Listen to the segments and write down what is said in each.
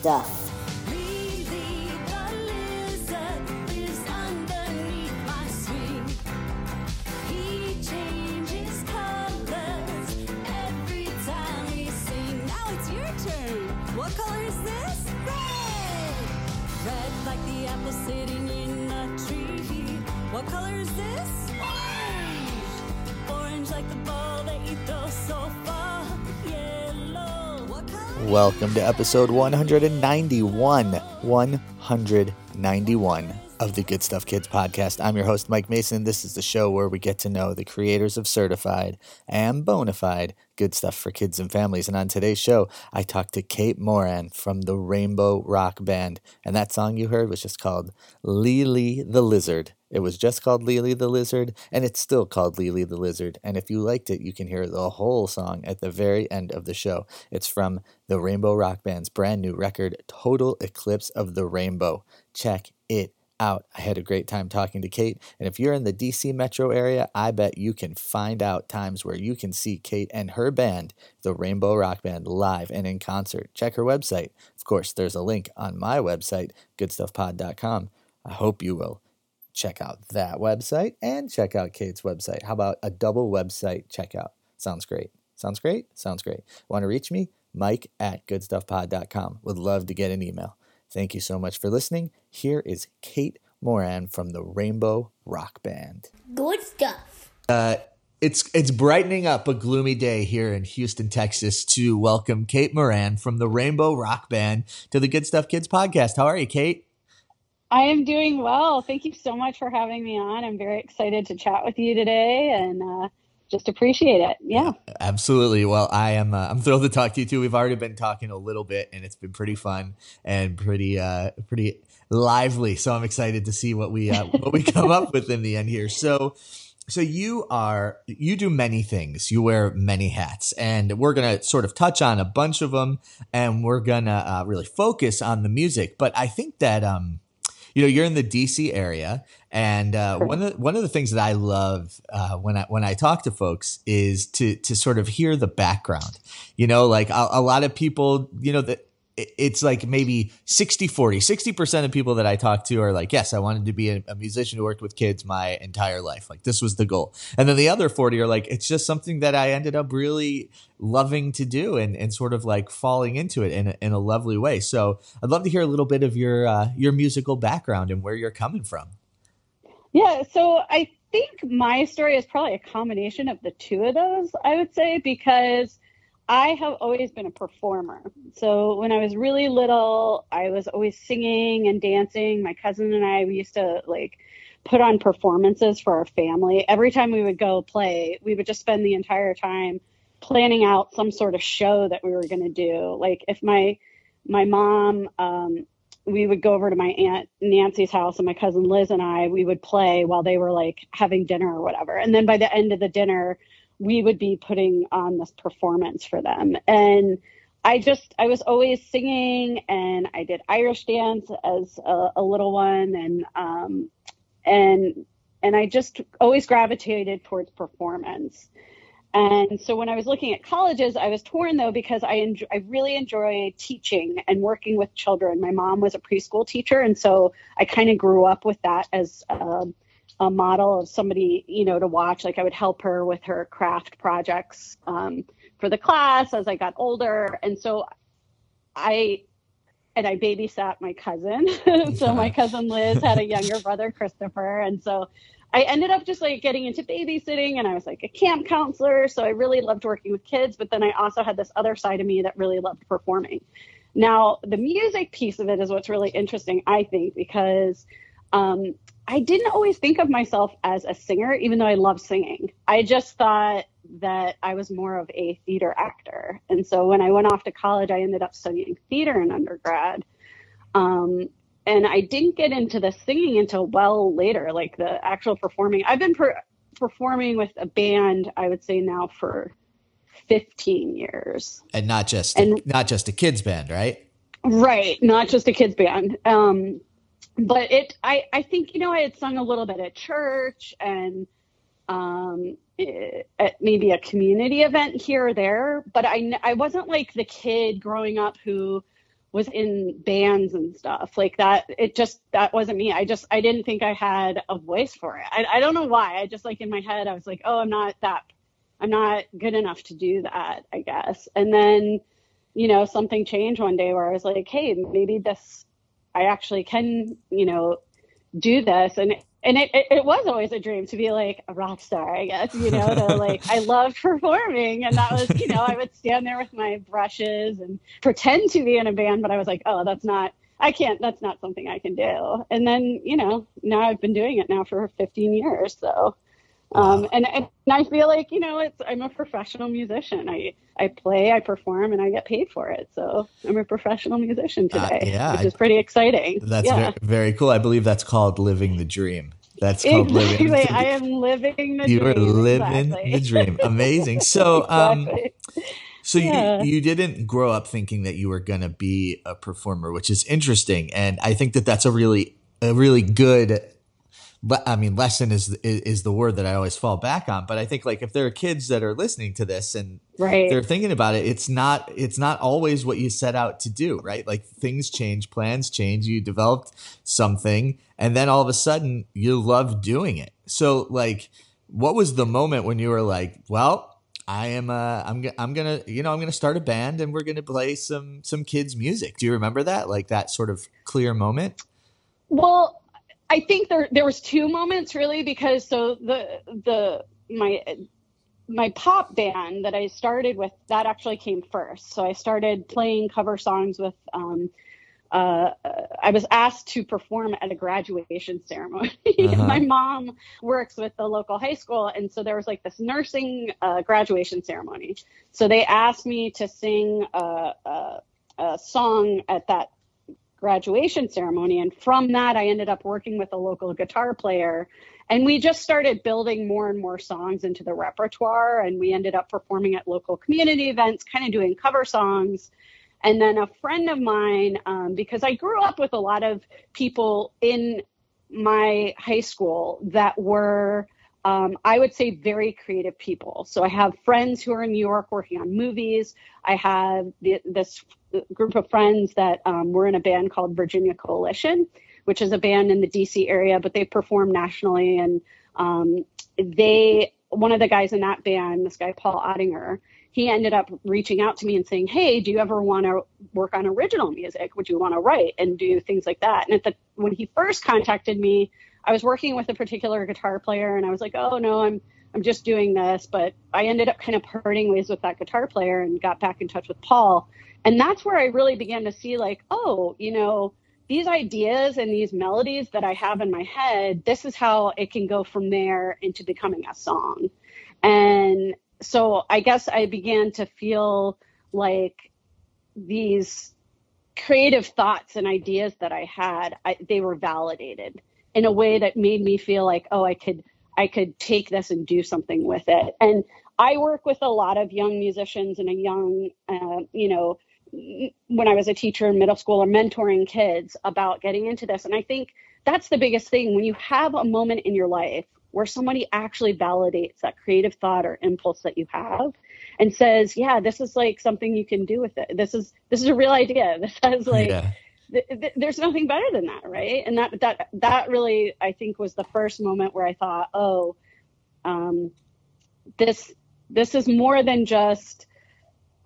Stuff. Welcome to episode 191. 191 of the Good Stuff Kids podcast. I'm your host, Mike Mason. This is the show where we get to know the creators of certified and bona fide good stuff for kids and families. And on today's show, I talked to Kate Moran from the Rainbow Rock Band. And that song you heard was just called Lee Lee the Lizard. It was just called Lee Lee the Lizard, and it's still called Lee Lee the Lizard. And if you liked it, you can hear the whole song at the very end of the show. It's from the Rainbow Rock Band's brand new record, Total Eclipse of the Rainbow. Check it out. I had a great time talking to Kate. And if you're in the DC metro area, I bet you can find out times where you can see Kate and her band, the Rainbow Rock Band, live and in concert. Check her website. Of course, there's a link on my website, goodstuffpod.com. I hope you will check out that website and check out Kate's website. How about a double website checkout? Sounds great. Sounds great? Sounds great. Want to reach me? Mike at goodstuffpod.com. Would love to get an email. Thank you so much for listening. Here is Kate Moran from the Rainbow Rock Band. Good stuff. Uh, it's it's brightening up a gloomy day here in Houston, Texas, to welcome Kate Moran from the Rainbow Rock Band to the Good Stuff Kids podcast. How are you, Kate? I am doing well. Thank you so much for having me on. I'm very excited to chat with you today and uh, just appreciate it. Yeah. Absolutely. Well, I am. Uh, I'm thrilled to talk to you too. We've already been talking a little bit, and it's been pretty fun and pretty, uh, pretty lively. So I'm excited to see what we uh, what we come up with in the end here. So. So you are you do many things. You wear many hats, and we're gonna sort of touch on a bunch of them, and we're gonna uh, really focus on the music. But I think that um, you know, you're in the DC area, and uh, one of the, one of the things that I love uh, when I when I talk to folks is to to sort of hear the background. You know, like a, a lot of people, you know, that it's like maybe 60 40 60% of people that i talk to are like yes i wanted to be a, a, musician who worked with kids my entire life. Like this was the goal. And then the other 40 are like it's just something that i ended up really loving to do and, and sort of like falling into it in in a lovely way. So i'd love to hear a little bit of your uh, your musical background and where you're coming from. Yeah so i think my story is probably a combination of the two of those i would say because I have always been a performer. So when I was really little, I was always singing and dancing. My cousin and I, we used to like put on performances for our family. Every time we would go play, we would just spend the entire time planning out some sort of show that we were going to do. Like if my my mom um, we would go over to my aunt Nancy's house and my cousin Liz and I we would play while they were like having dinner or whatever. And then by the end of the dinner, we would be putting on this performance for them. And I just, I was always singing and I did Irish dance as a, a little one. And, um, and, and I just always gravitated towards performance. And so when I was looking at colleges, I was torn though because I enjoy, I really enjoy teaching and working with children. My mom was a preschool teacher, and so I kind of grew up with that as uh, a model of somebody, you know, to watch. Like I would help her with her craft projects um, for the class as I got older. And so I, and I babysat my cousin. so my cousin Liz had a younger brother, Christopher. And so I ended up just like getting into babysitting and I was like a camp counselor. So I really loved working with kids. But then I also had this other side of me that really loved performing. Now, the music piece of it is what's really interesting, I think, because um, I didn't always think of myself as a singer, even though I love singing. I just thought that I was more of a theater actor. And so when I went off to college, I ended up studying theater in undergrad. Um, and I didn't get into the singing until well later, like the actual performing. I've been per- performing with a band, I would say now for 15 years. And not just and, not just a kids band, right? Right, not just a kids band. Um, but it I, I think you know i had sung a little bit at church and um, it, at maybe a community event here or there but i i wasn't like the kid growing up who was in bands and stuff. Like that it just that wasn't me. I just i didn't think i had a voice for it. I, I don't know why. I just like in my head i was like oh i'm not that i'm not good enough to do that i guess. And then you know something changed one day where i was like hey maybe this i actually can you know do this and and it, it, it, was always a dream to be like a rock star, I guess, you know, to like, I loved performing. And that was, you know, I would stand there with my brushes and pretend to be in a band, but I was like, oh, that's not, I can't, that's not something I can do. And then, you know, now I've been doing it now for 15 years. So, um, and, and I feel like, you know, it's, I'm a professional musician. I, I play, I perform, and I get paid for it. So I'm a professional musician uh, today, uh, yeah, which is pretty exciting. That's yeah. very, very, cool. I believe that's called living the dream. That's called exactly. living. I am living the you dream. You are living exactly. the dream. Amazing. So, um, so yeah. you, you didn't grow up thinking that you were going to be a performer, which is interesting. And I think that that's a really, a really good but I mean, lesson is, is, is the word that I always fall back on. But I think like if there are kids that are listening to this and right. they're thinking about it, it's not it's not always what you set out to do, right? Like things change, plans change. You developed something, and then all of a sudden you love doing it. So like, what was the moment when you were like, well, I am uh I'm I'm gonna you know I'm gonna start a band and we're gonna play some some kids music. Do you remember that like that sort of clear moment? Well, I think there there was two moments really because so the the my my pop band that I started with that actually came first. So I started playing cover songs with. Um, uh, I was asked to perform at a graduation ceremony. Uh-huh. my mom works with the local high school, and so there was like this nursing uh, graduation ceremony. So they asked me to sing a, a, a song at that graduation ceremony. And from that, I ended up working with a local guitar player. And we just started building more and more songs into the repertoire. And we ended up performing at local community events, kind of doing cover songs. And then a friend of mine, um, because I grew up with a lot of people in my high school that were um, I would say very creative people. So I have friends who are in New York working on movies. I have the, this group of friends that um, were in a band called Virginia Coalition, which is a band in the DC area, but they perform nationally. And um, they, one of the guys in that band, this guy Paul Ottinger, he ended up reaching out to me and saying, "Hey, do you ever want to work on original music? Would you want to write and do things like that?" And at the when he first contacted me, I was working with a particular guitar player and I was like, oh no, I'm I'm just doing this. But I ended up kind of parting ways with that guitar player and got back in touch with Paul. And that's where I really began to see like, oh, you know, these ideas and these melodies that I have in my head, this is how it can go from there into becoming a song. And so I guess I began to feel like these creative thoughts and ideas that I had, I, they were validated in a way that made me feel like, oh, I could I could take this and do something with it. And I work with a lot of young musicians and a young, uh, you know, when I was a teacher in middle school or mentoring kids about getting into this. And I think that's the biggest thing when you have a moment in your life where somebody actually validates that creative thought or impulse that you have and says, yeah, this is like something you can do with it. This is, this is a real idea. This has like, yeah th- th- there's nothing better than that, right? And that that that really I think was the first moment where I thought, oh, um, this this is more than just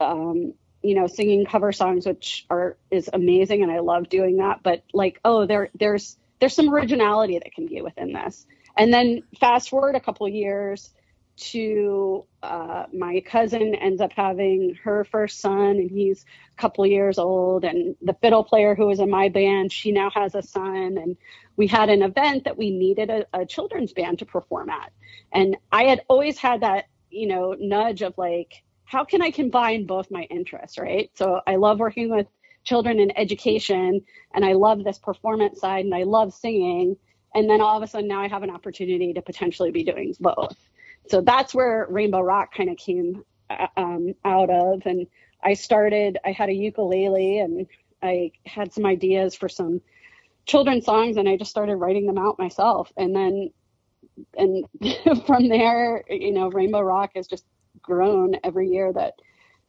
um, you know singing cover songs, which are is amazing, and I love doing that. But like, oh, there there's there's some originality that can be within this. And then fast forward a couple years to uh, my cousin ends up having her first son and he's a couple years old and the fiddle player who was in my band she now has a son and we had an event that we needed a, a children's band to perform at. And i had always had that you know nudge of like how can i combine both my interests right? So i love working with children in education and i love this performance side and i love singing and then all of a sudden now i have an opportunity to potentially be doing both so that's where Rainbow Rock kind of came uh, um, out of. And I started, I had a ukulele and I had some ideas for some children's songs and I just started writing them out myself. And then, and from there, you know, Rainbow Rock has just grown every year that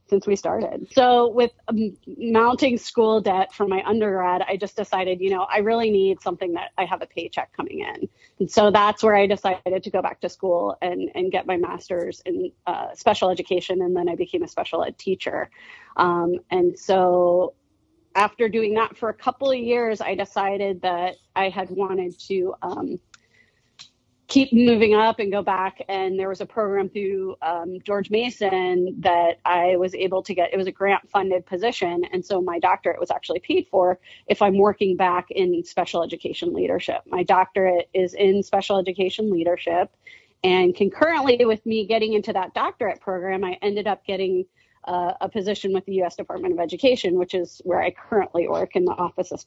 since we started. So with um, mounting school debt from my undergrad, I just decided, you know, I really need something that I have a paycheck coming in. And so that's where I decided to go back to school and, and get my master's in uh, special education. And then I became a special ed teacher. Um, and so after doing that for a couple of years, I decided that I had wanted to um, keep moving up and go back. And there was a program through um, George Mason that I was able to get. It was a grant funded position. And so my doctorate was actually paid for if I'm working back in special education leadership. My doctorate is in special education leadership. And concurrently with me getting into that doctorate program, I ended up getting uh, a position with the U.S. Department of Education, which is where I currently work in the Office of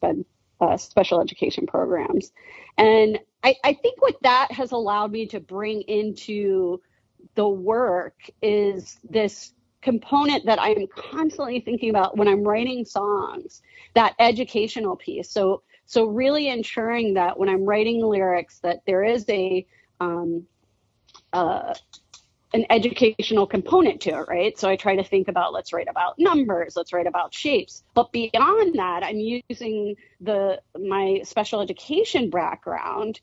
uh, special education programs. And I, I think what that has allowed me to bring into the work is this component that I'm constantly thinking about when I'm writing songs, that educational piece. So so really ensuring that when I'm writing lyrics that there is a um, uh, an educational component to it, right? So I try to think about let's write about numbers, let's write about shapes. But beyond that, I'm using the my special education background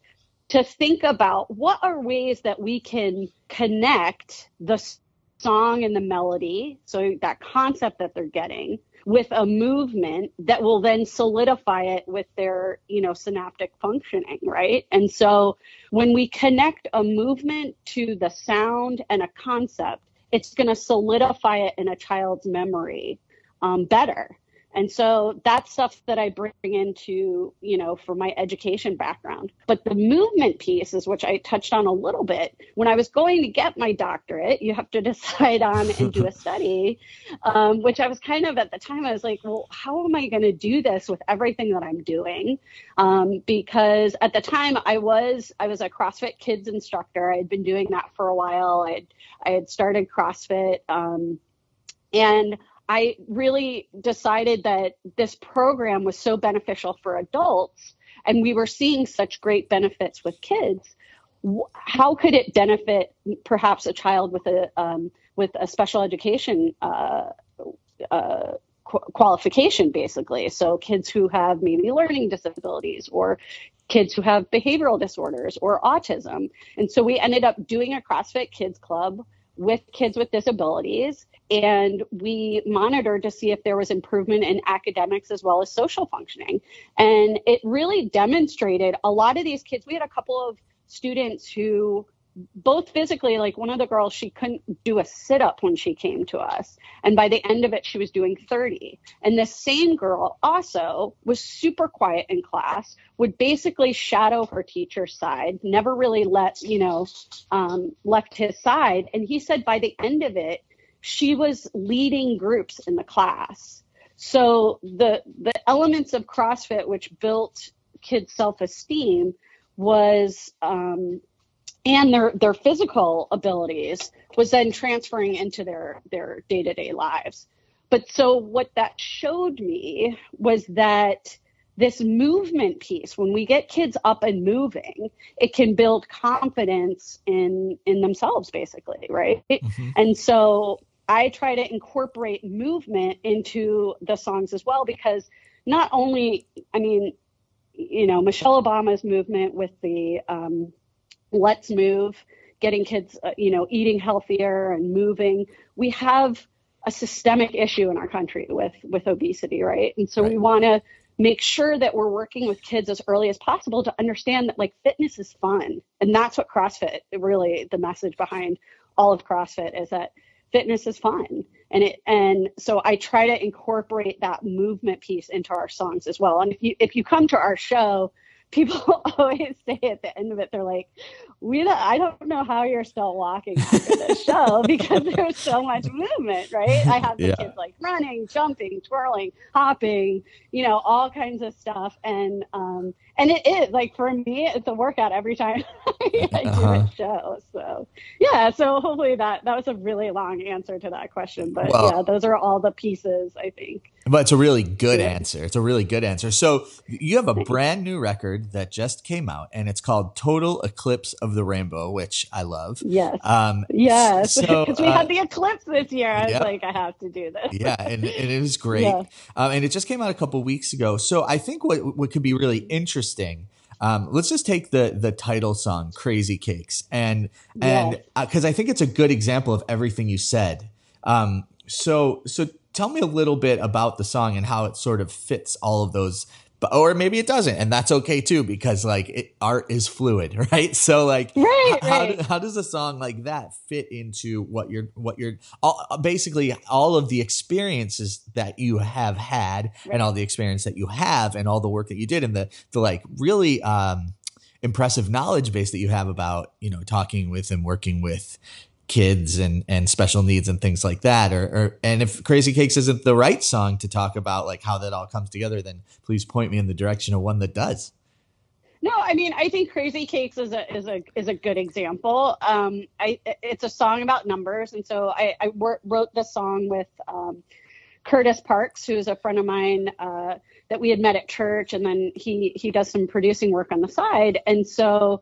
to think about what are ways that we can connect the song and the melody, so that concept that they're getting with a movement that will then solidify it with their, you know, synaptic functioning, right? And so when we connect a movement to the sound and a concept, it's going to solidify it in a child's memory um, better. And so that's stuff that I bring into, you know, for my education background. But the movement piece is which I touched on a little bit. When I was going to get my doctorate, you have to decide on and do a study, um, which I was kind of at the time, I was like, well, how am I going to do this with everything that I'm doing? Um, because at the time I was, I was a CrossFit kids instructor. I had been doing that for a while. I had, I had started CrossFit. Um, and I really decided that this program was so beneficial for adults and we were seeing such great benefits with kids. How could it benefit perhaps a child with a um, with a special education uh, uh, qualification, basically? So kids who have maybe learning disabilities or kids who have behavioral disorders or autism. And so we ended up doing a CrossFit Kids Club with kids with disabilities and we monitored to see if there was improvement in academics as well as social functioning. And it really demonstrated a lot of these kids. We had a couple of students who both physically like one of the girls she couldn't do a sit up when she came to us. And by the end of it she was doing 30 and this same girl also was super quiet in class would basically shadow her teacher's side never really let you know um, left his side. And he said by the end of it she was leading groups in the class. So the the elements of CrossFit which built kids' self-esteem was um, and their their physical abilities was then transferring into their their day-to-day lives. But so what that showed me was that this movement piece when we get kids up and moving it can build confidence in in themselves basically right mm-hmm. and so I try to incorporate movement into the songs as well because not only, I mean, you know, Michelle Obama's movement with the um, Let's Move, getting kids, uh, you know, eating healthier and moving. We have a systemic issue in our country with with obesity, right? And so right. we want to make sure that we're working with kids as early as possible to understand that like fitness is fun, and that's what CrossFit really the message behind all of CrossFit is that fitness is fun and it and so i try to incorporate that movement piece into our songs as well and if you if you come to our show people always say at the end of it they're like we don't, I don't know how you're still walking after the show because there's so much movement, right? I have the yeah. kids like running, jumping, twirling, hopping, you know, all kinds of stuff. And um and it is like for me it's a workout every time I uh-huh. do a show. So yeah, so hopefully that that was a really long answer to that question. But well, yeah, those are all the pieces I think. But it's a really good yeah. answer. It's a really good answer. So you have a brand new record record that just came out, and it's called Total Eclipse of the Rainbow, which I love. Yes. Um, Yes. so, Because we uh, had the eclipse this year. I was like, I have to do this. yeah, and, and it is great. Yeah. Um, and it just came out a couple weeks ago. So I think what what could be really interesting. Um, let's just take the the title song, "Crazy Cakes," and and Yes. because I think it's a good example of everything you said. Um, so so tell me a little bit about the song and how it sort of fits all of those. But, or maybe it doesn't, and that's okay too, because like it, art is fluid, right? So like, Right, how, right. do- how does a song like that fit into what you're what you're all, basically all of the experiences that you have had and all the experience that you have and all the work that you did and the the like really um impressive knowledge base that you have about you know talking with and working with kids and and special needs and things like that or, or and if crazy cakes isn't the right song to talk about like how that all comes together then please point me in the direction of one that does No, I mean, I think Crazy Cakes is a is a is a good example. Um, I it's a song about numbers, and so I, I wrote the song with um, Curtis Parks, who's a friend of mine uh, that we had met at church, and then he he does some producing work on the side, and so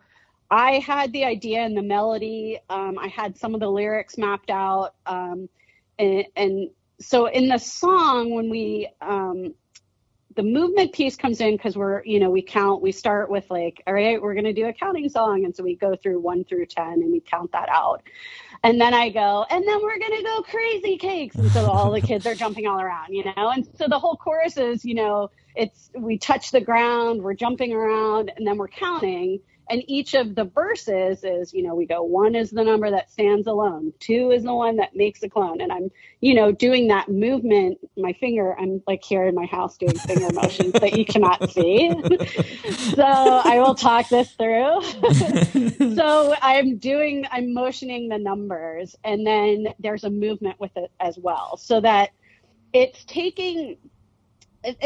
I had the idea and the melody. Um, I had some of the lyrics mapped out, um, and, and so in the song when we um, the movement piece comes in because we're you know we count we start with like all right we're going to do a counting song and so we go through one through ten and we count that out and then i go and then we're going to go crazy cakes and so all the kids are jumping all around you know and so the whole chorus is you know it's we touch the ground we're jumping around and then we're counting and each of the verses is you know we go one is the number that stands alone two is the one that makes a clone. And i'm you know doing that movement my finger i'm like here in my house doing finger motions that you cannot see. So i will talk this through. So i'm doing i'm motioning the numbers and then there's a movement with it as well. So that it's taking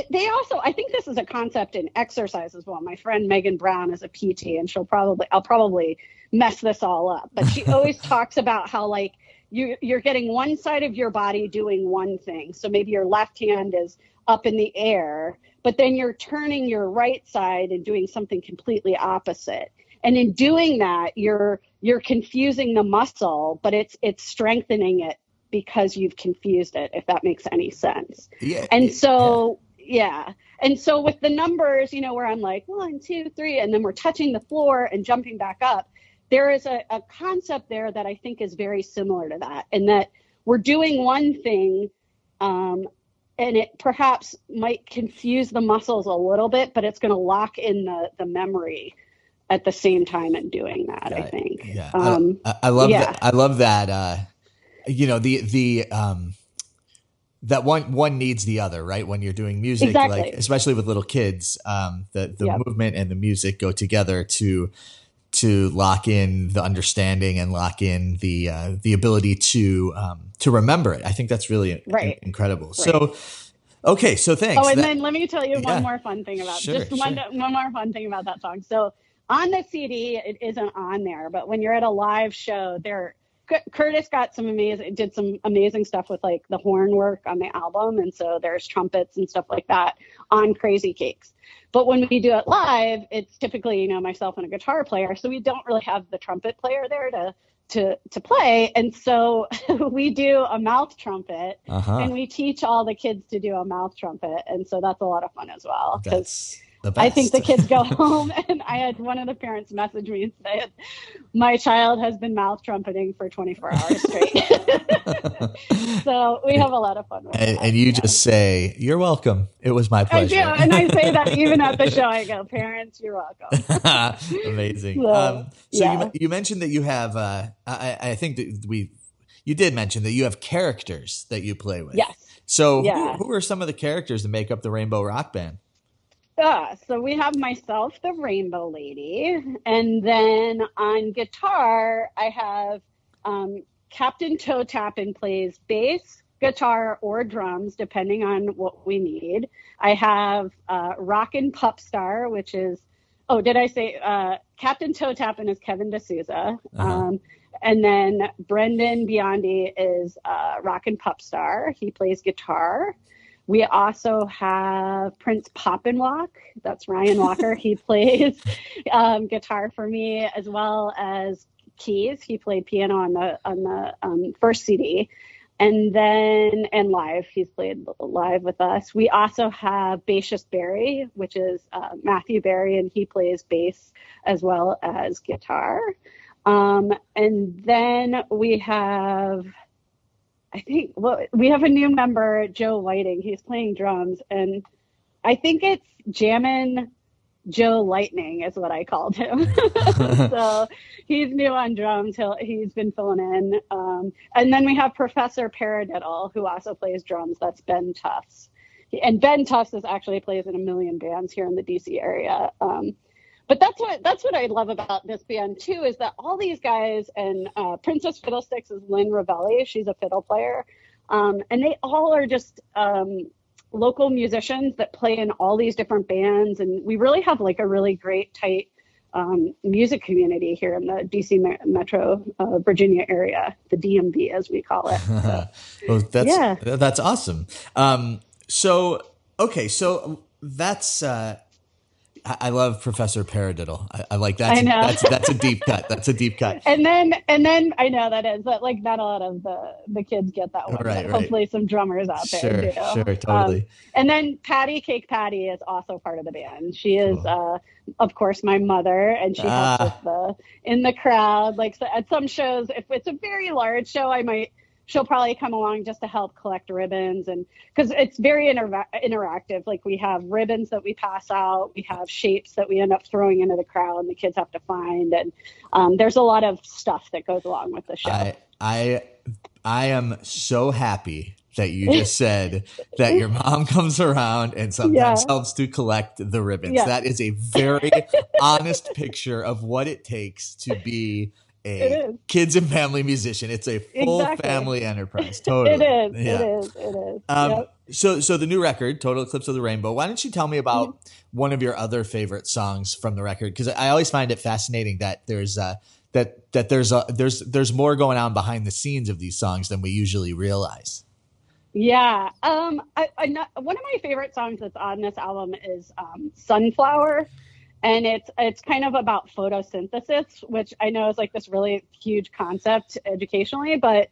they also i think this is a concept in exercise as well. My friend megan brown is a pt and she'll probably i'll probably mess this all up. But she always talks about how like you you're getting one side of your body doing one thing. So maybe your left hand is up in the air but then you're turning your right side and doing something completely opposite. And in doing that you're you're confusing the muscle but it's it's strengthening it because you've confused it if that makes any sense. Yeah and so yeah. And so with the numbers you know where i'm like one two three and then we're touching the floor and jumping back up there is a, a concept there that i think is very similar to that and that we're doing one thing um, and it perhaps might confuse the muscles a little bit but it's going to lock in the the memory at the same time in doing that i think Yeah, um, I, I love yeah. that. I love that. Uh, you know the the um, that one one needs the other, right? When you're doing music, Exactly. like especially with little kids, um, the the Yep. movement and the music go together to to lock in the understanding and lock in the uh, the ability to um, to remember it. I think that's really in- Right. incredible. So, okay, so thanks. Oh, and That- then let me tell you Yeah. one more fun thing about Sure, just one sure. one more fun thing about that song. So on the CD, it isn't on there, but when you're at a live show, there Curtis got some amazing did some amazing stuff with like the horn work on the album, and so there's trumpets and stuff like that on Crazy Cakes. But when we do it live, it's typically you know myself and a guitar player, so we don't really have the trumpet player there to to to play, and so we do a mouth trumpet uh-huh. and we teach all the kids to do a mouth trumpet and so that's a lot of fun as well because That's the best. I think the kids go home and i had one of the parents message me and say my child has been mouth trumpeting for 24 hours straight so we have a lot of fun with and, that. and you yeah. just say, "You're welcome. It was my I pleasure." do, and I say that even at the show. I go, parents, you're welcome. Amazing. So, um, so yeah. you, you mentioned that you have. Uh, I, I think that we. You did mention that you have characters that you play with. Yes. So Yeah. who, who are some of the characters that make up the Rainbow Rock Band? Uh, so we have myself, the Rainbow Lady, and then on guitar I have um, Captain Toe Tappin plays bass, guitar, or drums depending on what we need. I have uh, Rockin' Pup Star, which is oh, did I say uh, Captain Toe Tappin is Kevin D'Souza, Uh-huh. um, and then Brendan Biondi is uh, Rockin' Pup Star. He plays guitar. We also have Prince Poppin Walk. That's Ryan Walker. he plays um, guitar for me as well as keys. He played piano on the on the um, first CD, and then and live. He's played live with us. We also have Bassist Barry, which is uh, Matthew Barry, and he plays bass as well as guitar. Um, and then we have, I think, well, we have a new member, Joe Whiting. He's playing drums, and I think it's Jammin' Joe Lightning is what I called him. so he's new on drums. He'll, he's been filling in. Um, and then we have Professor Paradiddle, who also plays drums. That's Ben Tufts. And Ben Tufts is actually plays in a million bands here in the DC area. Um, but that's what that's what I love about this band too is that all these guys and uh, Princess Fiddlesticks is Lynn Ravelli. She's a fiddle player, um, and they all are just um, local musicians that play in all these different bands, and we really have like a really great tight um, music community here in the DC Metro uh, Virginia area, the DMV as we call it. So, well, that's yeah. that's awesome. Um, so okay, so that's uh, I love Professor Paradiddle. I, I like that. That's that's a deep cut. That's a deep cut. And then and then I know that is that like not a lot of the the kids get that one. Right, right. Hopefully some drummers out there sure, Sure, totally. Um, and then Patty Cake Patty is also part of the band. She is cool. uh of course my mother and she ah. helps with the in the crowd. Like so at some shows, if it's a very large show, I might she'll probably come along just to help collect ribbons and because it's very inter- interactive like we have ribbons that we pass out we have shapes that we end up throwing into the crowd and the kids have to find and um, there's a lot of stuff that goes along with the show i i, I am so happy that you just said that your mom comes around and sometimes yeah. helps to collect the ribbons. Yeah. That is a very honest picture of what it takes to be a kids and family musician. It's a full exactly. family enterprise. Totally. it is. Yeah. It is. It is. Um, yep. So, so the new record, Total Eclipse of the Rainbow. Why don't you tell me about mm-hmm. one of your other favorite songs from the record? Because I always find it fascinating that there's uh, that that there's a, there's there's more going on behind the scenes of these songs than we usually realize. Yeah. Um. I, I, one of my favorite songs that's on this album is um, "Sunflower." And it's it's kind of about photosynthesis which i know is like this really huge concept educationally but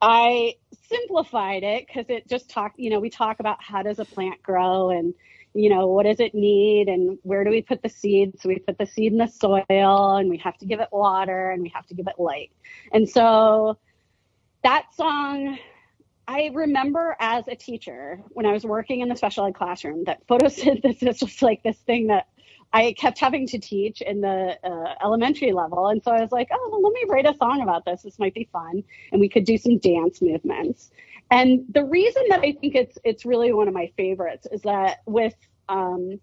i simplified it because it just talked. you know we talk about how does a plant grow and you know what does it need and where do we put the seed so we put the seed in the soil and we have to give it water and we have to give it light and so that song I remember as a teacher when I was working in the special ed classroom that photosynthesis was like this thing that I kept having to teach in the uh, elementary level. And so I was like, oh, well, let me write a song about this. This might be fun. And we could do some dance movements. And the reason that I think it's it's really one of my favorites is that with um,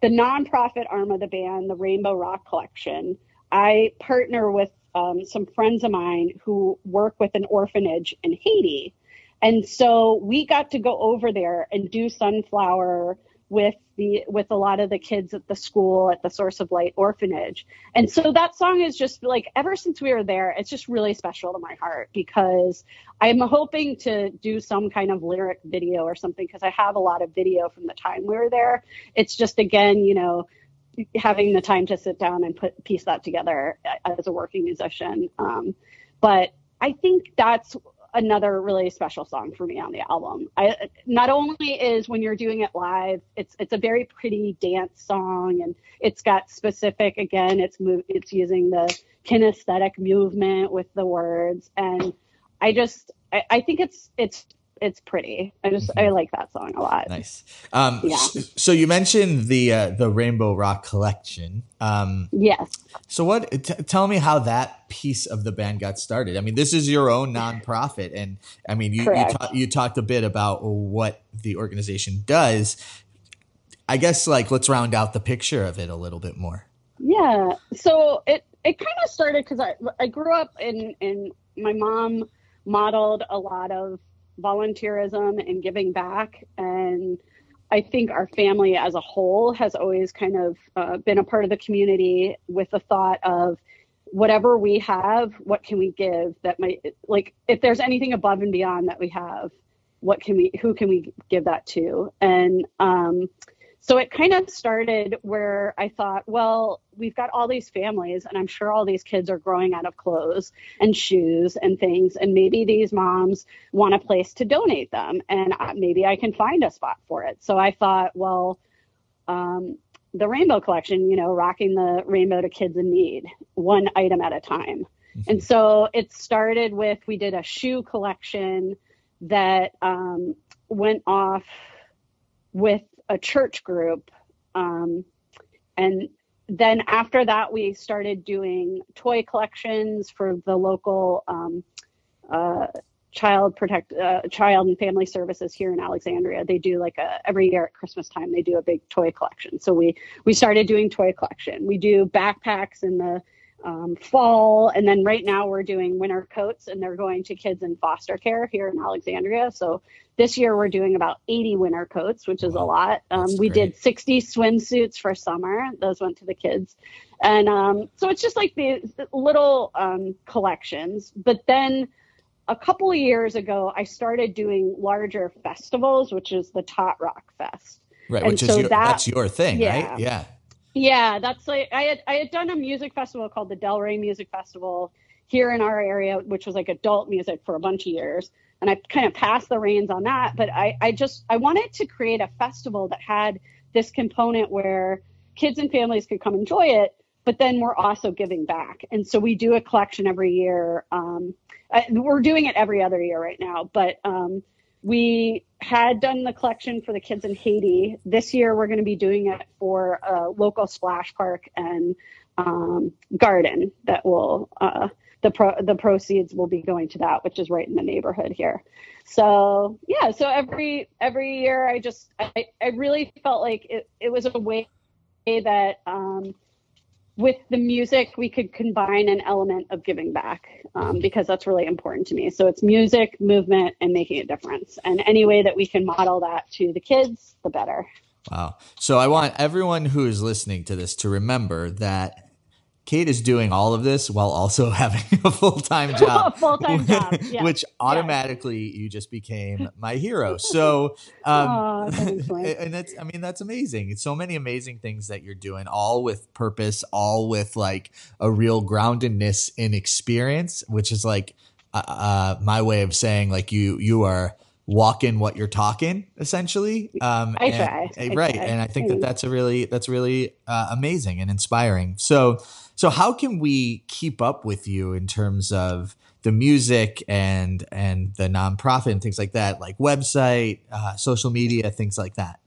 the nonprofit arm of the band, the Rainbow Rock Collection, I partner with um, some friends of mine who work with an orphanage in Haiti. And so we got to go over there and do sunflower with the with a lot of the kids at the school at the source of light orphanage. And so that song is just like ever since we were there it's just really special to my heart because i'm hoping to do some kind of lyric video or something because i have a lot of video from the time we were there. It's just again you know having the time to sit down and put piece that together as a working musician. Um, but i think that's another really special song for me on the album. I not only is when you're doing it live, it's it's a very pretty dance song and it's got specific again, it's move it's using the kinesthetic movement with the words and I just I, I think it's it's it's pretty. I just mm-hmm. I like that song a lot. Nice. Um, yeah. So you mentioned the uh, the Rainbow Rock collection. Um, yes. So what? T- tell me how that piece of the band got started. I mean, this is your own nonprofit, and I mean, you you, ta- you talked a bit about what the organization does. I guess like let's round out the picture of it a little bit more. Yeah. So it it kind of started because I I grew up in in my mom modeled a lot of volunteerism and giving back. And I think our family as a whole has always kind of uh, been a part of the community with the thought of whatever we have, what can we give that might, like, if there's anything above and beyond that we have, what can we who can we give that to and um, so it kind of started where i thought well we've got all these families and i'm sure all these kids are growing out of clothes and shoes and things and maybe these moms want a place to donate them and maybe i can find a spot for it so i thought well um, the rainbow collection you know rocking the rainbow to kids in need one item at a time mm-hmm. and so it started with we did a shoe collection that um, went off with a church group. Um, and then after that, we started doing toy collections for the local um, uh, child protect uh, child and family services here in Alexandria. They do like a every year at Christmas time they do a big toy collection. So we we started doing toy collection. We do backpacks in the um, fall. And then right now we're doing winter coats and they're going to kids in foster care here in Alexandria. So this year we're doing about 80 winter coats, which is a lot. Um, we great. did 60 swimsuits for summer. Those went to the kids. And um, so it's just like these little um, collections. But then a couple of years ago, I started doing larger festivals, which is the Tot Rock Fest. Right, and which so is your, that, that's your thing, yeah, right? Yeah. Yeah, that's like I had I had done a music festival called the Del Ray Music Festival here in our area, which was like adult music for a bunch of years. And I kind of passed the reins on that. But I, I just I wanted to create a festival that had this component where kids and families could come enjoy it, but then we're also giving back. And so we do a collection every year. Um, I, we're doing it every other year right now, but um, we had done the collection for the kids in Haiti. This year, we're going to be doing it for a local splash park and um, garden that will uh, the pro- the proceeds will be going to that, which is right in the neighborhood here. So yeah, so every every year, I just I, I really felt like it, it was a way that um, with the music, we could combine an element of giving back um, because that's really important to me. So it's music, movement, and making a difference. And any way that we can model that to the kids, the better. Wow. So I want everyone who is listening to this to remember that Kate is doing all of this while also having a full time job, full time job, yeah. which automatically yeah. you just became my hero. So, um, oh, and that's I mean that's amazing. It's so many amazing things that you're doing, all with purpose, all with like a real groundedness in experience, which is like uh, uh, my way of saying like you you are walking what you're talking essentially um I try. And, I right try. and i think that that's a really that's really uh, amazing and inspiring so so how can we keep up with you in terms of the music and and the nonprofit and things like that, like website, uh, social media, things like that?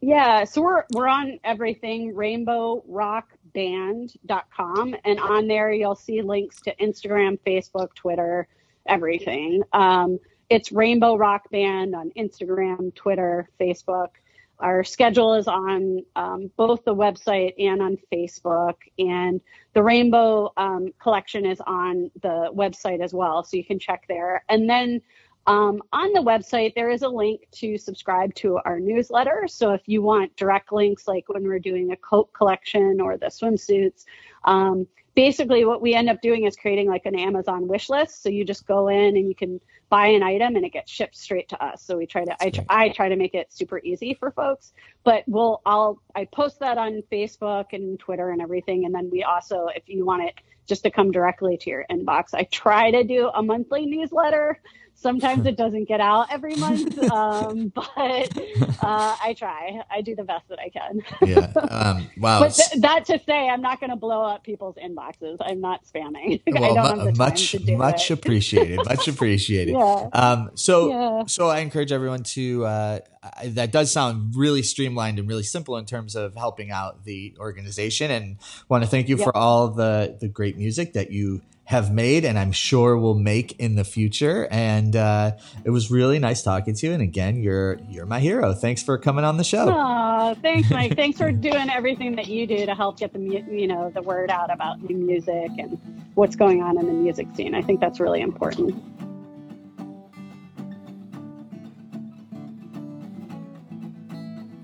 Yeah, so we're we're on everything rainbowrockband.com and on there you'll see links to Instagram, Facebook, Twitter, everything. Um, it's Rainbow Rock Band on Instagram, Twitter, Facebook. Our schedule is on um, both the website and on Facebook, and the Rainbow um, collection is on the website as well, so you can check there. And then um, on the website, there is a link to subscribe to our newsletter. So if you want direct links, like when we're doing a coat collection or the swimsuits, um, basically what we end up doing is creating like an Amazon wish list. So you just go in and you can buy an item and it gets shipped straight to us. So we try to, I, try, I try to make it super easy for folks, but we'll, I'll, I post that on Facebook and Twitter and everything. And then we also, if you want it just to come directly to your inbox, I try to do a monthly newsletter Sometimes it doesn't get out every month, um, but uh, I try. I do the best that I can. yeah. Um, wow. But th- that to say, I'm not going to blow up people's inboxes. I'm not spamming. Well, I don't have the much, time to do much it. appreciated. Much appreciated. yeah. Um, so, yeah. so I encourage everyone to. Uh, that does sound really streamlined and really simple in terms of helping out the organization. And want to thank you for all the the great music that you have made and I'm sure will make in the future. And uh, it was really nice talking to you. And again, you're you're my hero. Thanks for coming on the show. Oh, thanks, Mike. thanks for doing everything that you do to help get the you know the word out about new music and what's going on in the music scene. I think that's really important.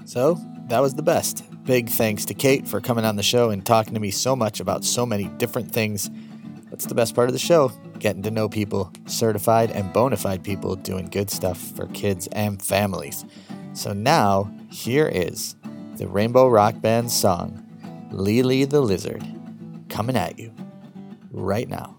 So that was the best. Big thanks to Kate for coming on the show and talking to me so much about so many different things. That's the best part of the show getting to know people, certified and bona fide people doing good stuff for kids and families. So now, here is the Rainbow Rock Band song, Lee Lee the Lizard, coming at you right now.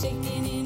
shaking in